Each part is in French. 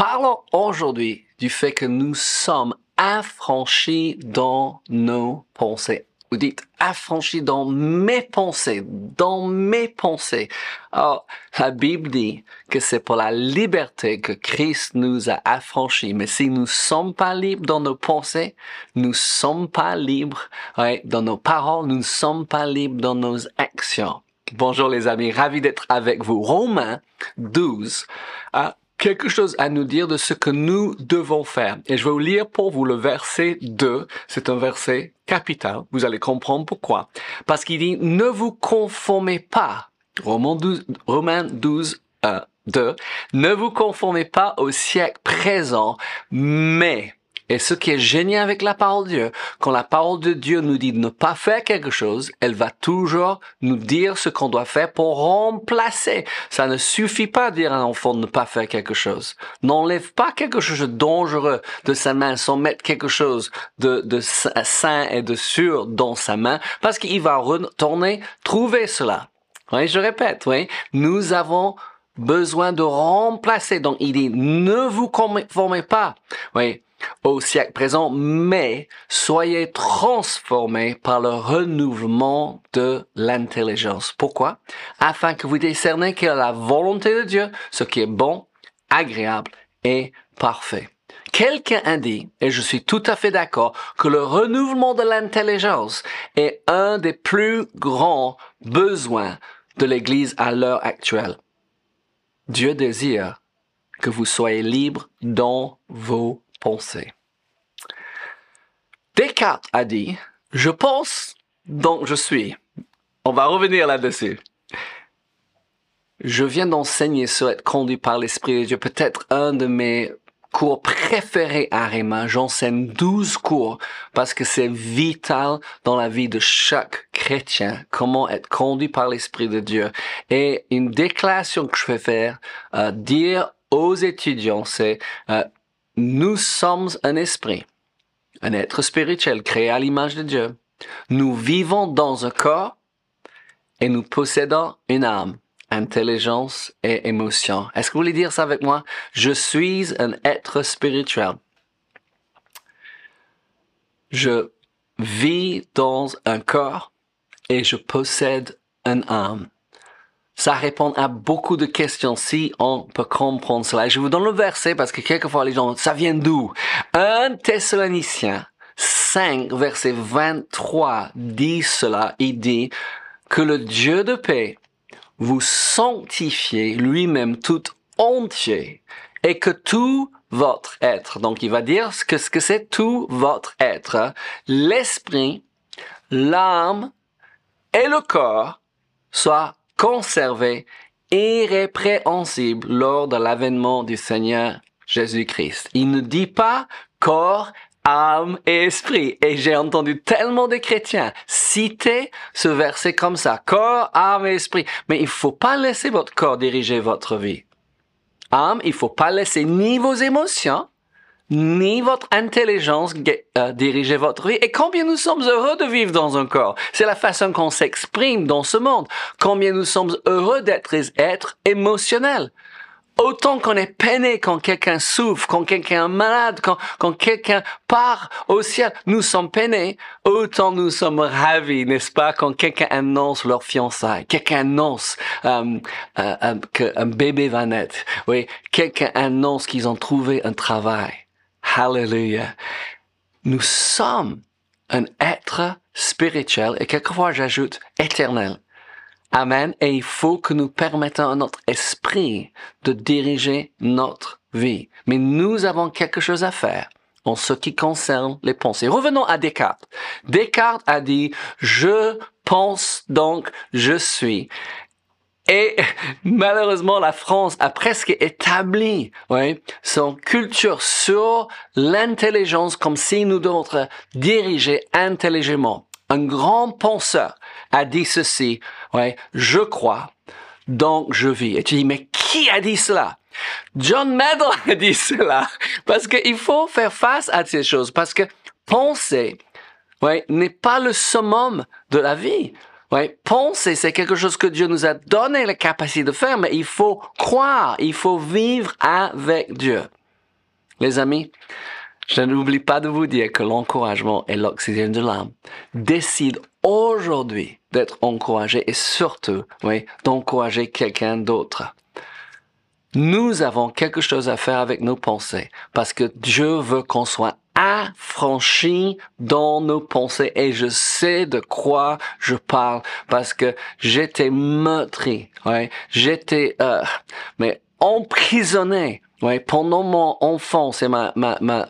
parlons aujourd'hui du fait que nous sommes affranchis dans nos pensées. Vous dites affranchis dans mes pensées, dans mes pensées. Alors, la Bible dit que c'est pour la liberté que Christ nous a affranchis. Mais si nous sommes pas libres dans nos pensées, nous sommes pas libres ouais, dans nos paroles, nous ne sommes pas libres dans nos actions. Bonjour les amis, ravi d'être avec vous. Romains 12 a quelque chose à nous dire de ce que nous devons faire. Et je vais vous lire pour vous le verset 2. C'est un verset capital. Vous allez comprendre pourquoi. Parce qu'il dit, ne vous conformez pas. Romains 12, Romains 12 euh, 2. Ne vous conformez pas au siècle présent, mais et ce qui est génial avec la parole de Dieu, quand la parole de Dieu nous dit de ne pas faire quelque chose, elle va toujours nous dire ce qu'on doit faire pour remplacer. Ça ne suffit pas de dire à un enfant de ne pas faire quelque chose. N'enlève pas quelque chose de dangereux de sa main sans mettre quelque chose de, de sain et de sûr dans sa main parce qu'il va retourner trouver cela. Oui, je répète, oui. Nous avons besoin de remplacer. Donc, il dit, ne vous conformez pas. Oui au siècle présent, mais soyez transformés par le renouvellement de l'intelligence. Pourquoi? Afin que vous discerniez quelle est la volonté de Dieu, ce qui est bon, agréable et parfait. Quelqu'un a dit, et je suis tout à fait d'accord, que le renouvellement de l'intelligence est un des plus grands besoins de l'Église à l'heure actuelle. Dieu désire que vous soyez libres dans vos penser. Descartes a dit, je pense, donc je suis. On va revenir là-dessus. Je viens d'enseigner sur être conduit par l'Esprit de Dieu, peut-être un de mes cours préférés à Réma. J'enseigne 12 cours parce que c'est vital dans la vie de chaque comment être conduit par l'Esprit de Dieu. Et une déclaration que je vais faire, euh, dire aux étudiants, c'est euh, nous sommes un esprit, un être spirituel créé à l'image de Dieu. Nous vivons dans un corps et nous possédons une âme, intelligence et émotion. Est-ce que vous voulez dire ça avec moi? Je suis un être spirituel. Je vis dans un corps et je possède une âme ça répond à beaucoup de questions si on peut comprendre cela. je vous donne le verset parce que quelquefois les gens, ça vient d'où? Un Thessalonicien 5, verset 23 dit cela. Il dit que le Dieu de paix vous sanctifie lui-même tout entier et que tout votre être, donc il va dire ce que c'est tout votre être, l'esprit, l'âme et le corps soit conservé irrépréhensible lors de l'avènement du Seigneur Jésus-Christ. Il ne dit pas corps, âme et esprit. Et j'ai entendu tellement de chrétiens citer ce verset comme ça. Corps, âme et esprit. Mais il faut pas laisser votre corps diriger votre vie. Âme, il faut pas laisser ni vos émotions, ni votre intelligence euh, diriger votre vie. Et combien nous sommes heureux de vivre dans un corps. C'est la façon qu'on s'exprime dans ce monde. Combien nous sommes heureux d'être êtres émotionnels. Autant qu'on est peiné quand quelqu'un souffre, quand quelqu'un est malade, quand, quand quelqu'un part au ciel, nous sommes peinés. Autant nous sommes ravis, n'est-ce pas, quand quelqu'un annonce leur fiançailles, quelqu'un annonce euh, euh, euh qu'un bébé va naître, oui, quelqu'un annonce qu'ils ont trouvé un travail. Hallelujah. Nous sommes un être spirituel et quelquefois j'ajoute éternel. Amen. Et il faut que nous permettons à notre esprit de diriger notre vie. Mais nous avons quelque chose à faire en ce qui concerne les pensées. Revenons à Descartes. Descartes a dit, je pense donc je suis. Et malheureusement, la France a presque établi son culture sur l'intelligence comme si nous devons être dirigés intelligemment. Un grand penseur a dit ceci, ouais, je crois, donc je vis. Et tu dis, mais qui a dit cela? John Maddle a dit cela. Parce qu'il faut faire face à ces choses. Parce que penser, ouais, n'est pas le summum de la vie. Ouais, penser, c'est quelque chose que Dieu nous a donné la capacité de faire, mais il faut croire, il faut vivre avec Dieu. Les amis, je n'oublie pas de vous dire que l'encouragement est l'oxygène de l'âme. Décide aujourd'hui d'être encouragé et surtout, oui, d'encourager quelqu'un d'autre. Nous avons quelque chose à faire avec nos pensées parce que Dieu veut qu'on soit affranchi dans nos pensées et je sais de quoi je parle parce que j'étais meurtri, ouais, j'étais euh, mais emprisonné Ouais, pendant mon enfance et ma, ma, ma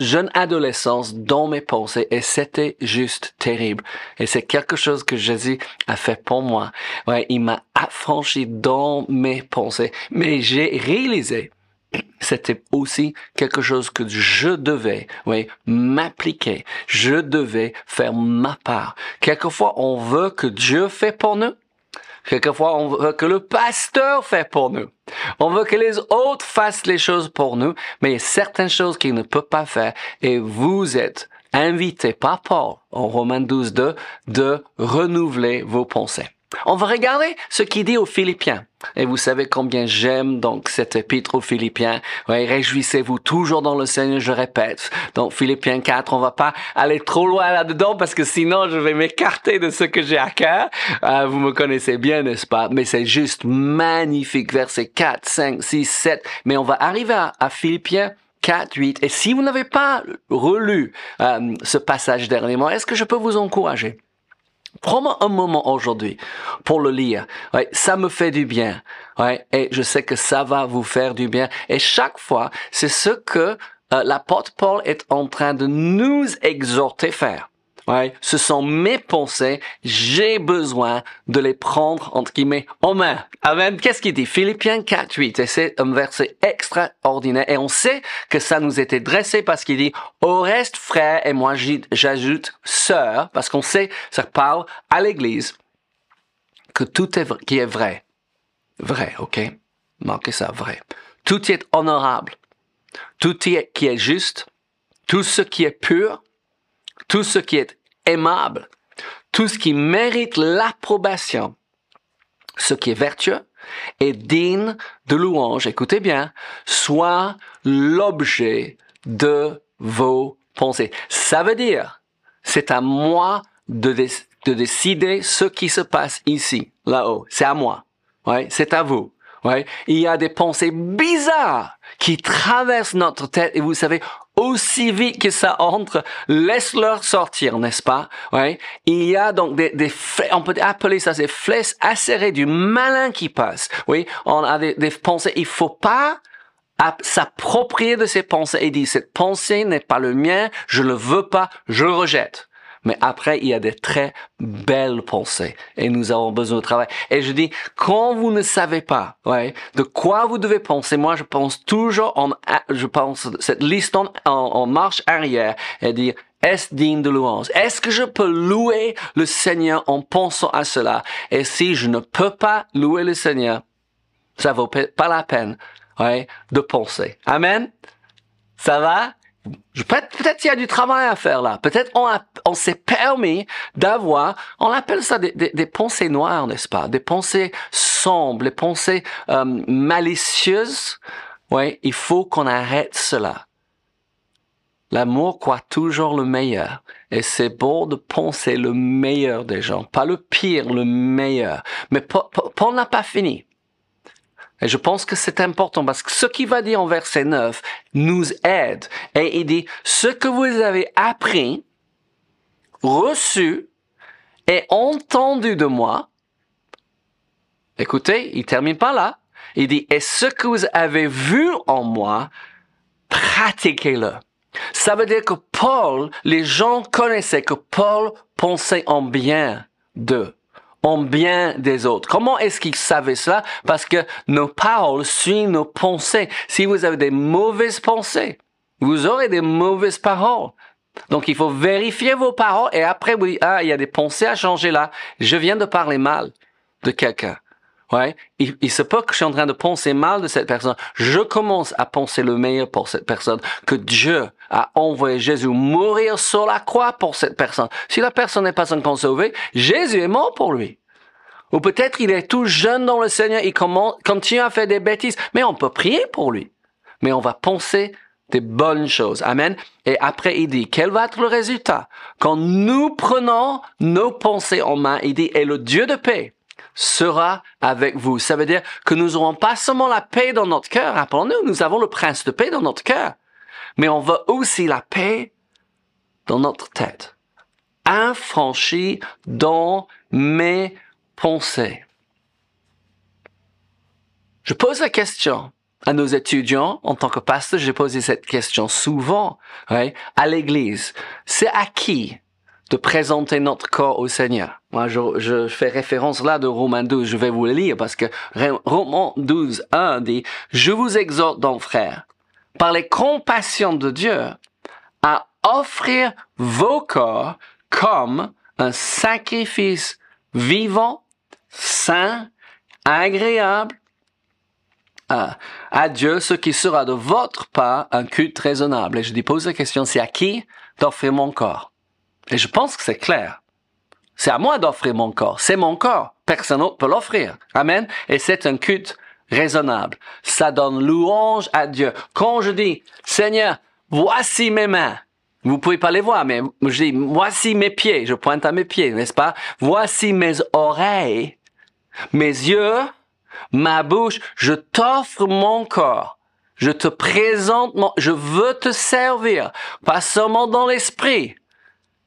jeune adolescence dans mes pensées, et c'était juste terrible. Et c'est quelque chose que Jésus a fait pour moi. Ouais, il m'a affranchi dans mes pensées. Mais j'ai réalisé, c'était aussi quelque chose que je devais, oui, m'appliquer. Je devais faire ma part. Quelquefois, on veut que Dieu fait pour nous. Quelquefois, on veut que le pasteur fait pour nous. On veut que les autres fassent les choses pour nous, mais il y a certaines choses qu'il ne peut pas faire et vous êtes invité par Paul en Romains 12, 2 de renouveler vos pensées. On va regarder ce qu'il dit aux Philippiens. Et vous savez combien j'aime donc cet épître aux Philippiens. Oui, réjouissez-vous toujours dans le Seigneur, je répète. Donc Philippiens 4, on va pas aller trop loin là-dedans parce que sinon je vais m'écarter de ce que j'ai à cœur. Euh, vous me connaissez bien, n'est-ce pas? Mais c'est juste magnifique. Versets 4, 5, 6, 7. Mais on va arriver à, Philippiens 4, 8. Et si vous n'avez pas relu euh, ce passage dernièrement, est-ce que je peux vous encourager? Prends un moment aujourd'hui pour le lire. Ouais, ça me fait du bien. Ouais, et je sais que ça va vous faire du bien. Et chaque fois, c'est ce que euh, l'apôtre Paul est en train de nous exhorter faire. Ouais, ce sont mes pensées, j'ai besoin de les prendre entre guillemets en main. Amen. Qu'est-ce qu'il dit? Philippiens 4, 8. Et c'est un verset extraordinaire. Et on sait que ça nous était dressé parce qu'il dit au reste frère et moi j'ajoute sœur parce qu'on sait ça parle à l'Église que tout est qui est vrai, vrai, ok? Marquez ça vrai. Tout est honorable, tout qui est juste, tout ce qui est pur tout ce qui est aimable, tout ce qui mérite l'approbation, ce qui est vertueux et digne de louange, écoutez bien, soit l'objet de vos pensées. Ça veut dire, c'est à moi de, de décider ce qui se passe ici, là-haut. C'est à moi. Ouais, c'est à vous. Ouais, il y a des pensées bizarres qui traversent notre tête et vous savez, aussi vite que ça entre, laisse-leur sortir, n'est-ce pas? Ouais. Il y a donc des, des on peut appeler ça des flèches acérées du malin qui passe. Oui, on a des, des pensées. Il faut pas s'approprier de ces pensées et dire cette pensée n'est pas le mien, je le veux pas, je le rejette. Mais après, il y a des très belles pensées et nous avons besoin de travail. Et je dis, quand vous ne savez pas, ouais, de quoi vous devez penser, moi, je pense toujours en, je pense cette liste en, marche arrière et dire, est-ce digne de louange? Est-ce que je peux louer le Seigneur en pensant à cela? Et si je ne peux pas louer le Seigneur, ça vaut pas la peine, ouais, de penser. Amen? Ça va? Peut-être qu'il y a du travail à faire là. Peut-être on, on s'est permis d'avoir, on appelle ça des, des, pensées noires, n'est-ce pas? Des pensées sombres, des pensées euh, malicieuses. Oui, il faut qu'on arrête cela. L'amour croit toujours le meilleur. Et c'est bon de penser le meilleur des gens. Pas le pire, le meilleur. Mais Paul n'a pas fini. Et je pense que c'est important parce que ce qu'il va dire en verset 9 nous aide. Et il dit, ce que vous avez appris, reçu et entendu de moi, écoutez, il termine pas là. Il dit, et ce que vous avez vu en moi, pratiquez-le. Ça veut dire que Paul, les gens connaissaient que Paul pensait en bien d'eux en bien des autres. Comment est-ce qu'ils savaient cela? Parce que nos paroles suivent nos pensées. Si vous avez des mauvaises pensées, vous aurez des mauvaises paroles. Donc il faut vérifier vos paroles et après dites, ah, il y a des pensées à changer là. Je viens de parler mal de quelqu'un. Ouais? Il, il, se peut que je suis en train de penser mal de cette personne. Je commence à penser le meilleur pour cette personne, que Dieu a envoyé Jésus mourir sur la croix pour cette personne. Si la personne n'est pas encore sauvée, Jésus est mort pour lui. Ou peut-être il est tout jeune dans le Seigneur, il continue à faire des bêtises, mais on peut prier pour lui. Mais on va penser des bonnes choses. Amen. Et après, il dit, quel va être le résultat? Quand nous prenons nos pensées en main, il dit, et le Dieu de paix sera avec vous. Ça veut dire que nous n'aurons pas seulement la paix dans notre cœur. Rappelons-nous, nous avons le prince de paix dans notre cœur. Mais on veut aussi la paix dans notre tête. Infranchi dans mes pensées. Je pose la question à nos étudiants, en tant que pasteur, j'ai posé cette question souvent à l'église. C'est à qui de présenter notre corps au Seigneur? Moi, je, je, fais référence là de Romains 12, je vais vous le lire parce que Romains 12, 1 dit, je vous exhorte donc, frères, par les compassions de Dieu, à offrir vos corps comme un sacrifice vivant, saint, agréable à, Dieu, ce qui sera de votre part un culte raisonnable. Et je dis, pose la question, c'est à qui d'offrir mon corps? Et je pense que c'est clair. C'est à moi d'offrir mon corps. C'est mon corps. Personne d'autre peut l'offrir. Amen. Et c'est un culte raisonnable. Ça donne louange à Dieu. Quand je dis, Seigneur, voici mes mains. Vous pouvez pas les voir, mais je dis, voici mes pieds. Je pointe à mes pieds, n'est-ce pas? Voici mes oreilles, mes yeux, ma bouche. Je t'offre mon corps. Je te présente mon, je veux te servir. Pas seulement dans l'esprit,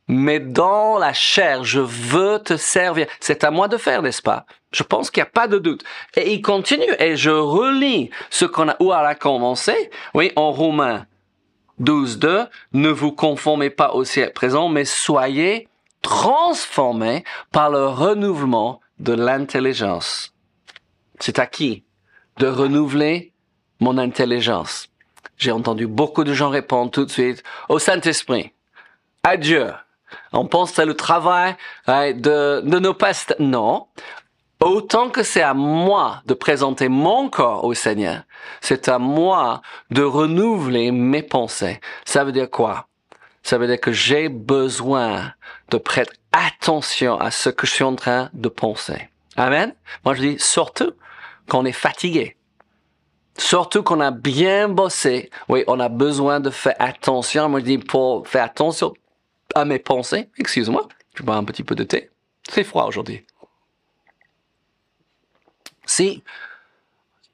mais dans la chair, je veux te servir. C'est à moi de faire, n'est-ce pas? Je pense qu'il n'y a pas de doute. Et il continue, et je relis ce qu'on a, où elle a commencé, oui, en Romains 12, 2, ne vous conformez pas au siècle présent, mais soyez transformés par le renouvellement de l'intelligence. C'est à qui de renouveler mon intelligence? J'ai entendu beaucoup de gens répondre tout de suite au Saint-Esprit, à Dieu, on pense à le travail hein, de, de nos pasteurs. Non. Autant que c'est à moi de présenter mon corps au Seigneur, c'est à moi de renouveler mes pensées. Ça veut dire quoi? Ça veut dire que j'ai besoin de prêter attention à ce que je suis en train de penser. Amen. Moi, je dis surtout qu'on est fatigué. Surtout qu'on a bien bossé. Oui, on a besoin de faire attention. Moi, je dis pour faire attention à mes pensées. Excuse-moi, je bois un petit peu de thé. C'est froid aujourd'hui. Si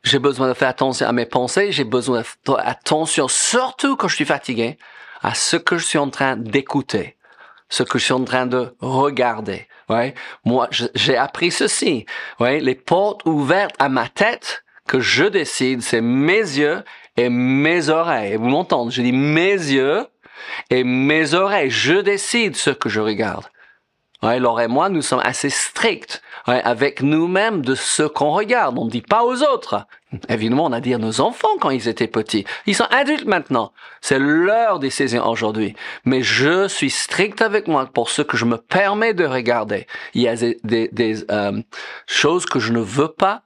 j'ai besoin de faire attention à mes pensées, j'ai besoin de faire attention, surtout quand je suis fatigué, à ce que je suis en train d'écouter, ce que je suis en train de regarder. Ouais. Moi, j'ai appris ceci. Ouais. Les portes ouvertes à ma tête que je décide, c'est mes yeux et mes oreilles. Vous m'entendez? Je dis mes yeux et mes oreilles, je décide ce que je regarde. Ouais, Laure et moi, nous sommes assez stricts avec nous-mêmes de ce qu'on regarde. On ne dit pas aux autres. Évidemment, on a dit à nos enfants quand ils étaient petits. Ils sont adultes maintenant. C'est leur décision aujourd'hui. Mais je suis strict avec moi pour ce que je me permets de regarder. Il y a des, des, euh, choses que je ne veux pas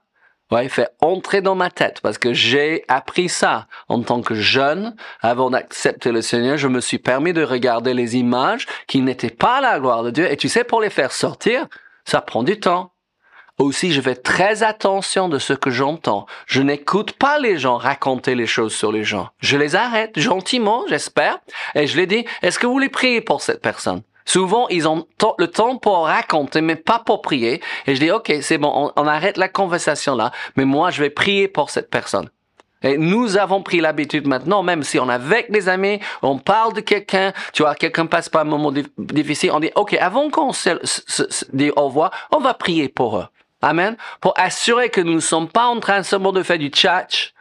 Ouais, fait entrer dans ma tête parce que j'ai appris ça en tant que jeune. Avant d'accepter le Seigneur, je me suis permis de regarder les images qui n'étaient pas la gloire de Dieu. Et tu sais, pour les faire sortir, ça prend du temps. Aussi, je fais très attention de ce que j'entends. Je n'écoute pas les gens raconter les choses sur les gens. Je les arrête gentiment, j'espère, et je les dis, est-ce que vous voulez prier pour cette personne? Souvent, ils ont le temps pour raconter, mais pas pour prier. Et je dis, OK, c'est bon, on, arrête la conversation là, mais moi, je vais prier pour cette personne. Et nous avons pris l'habitude maintenant, même si on est avec des amis, on parle de quelqu'un, tu vois, quelqu'un passe par un moment difficile, on dit, OK, avant qu'on se, dise au revoir, on va prier pour eux. Amen. Pour assurer que nous ne sommes pas en train seulement de faire du tchatch,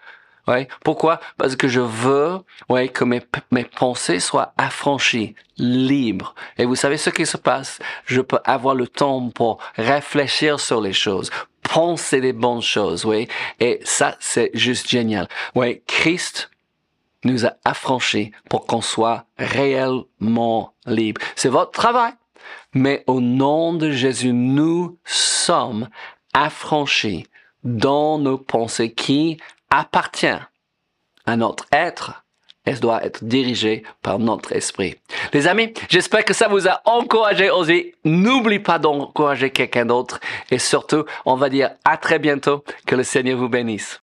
Ouais. Pourquoi? Parce que je veux ouais, que mes, mes pensées soient affranchies, libres. Et vous savez ce qui se passe? Je peux avoir le temps pour réfléchir sur les choses, penser les bonnes choses. Oui. Et ça, c'est juste génial. Ouais. Christ nous a affranchis pour qu'on soit réellement libres. C'est votre travail. Mais au nom de Jésus, nous sommes affranchis dans nos pensées qui appartient à notre être elle doit être dirigée par notre esprit. Les amis, j'espère que ça vous a encouragé aussi. N'oublie pas d'encourager quelqu'un d'autre et surtout, on va dire à très bientôt. Que le Seigneur vous bénisse.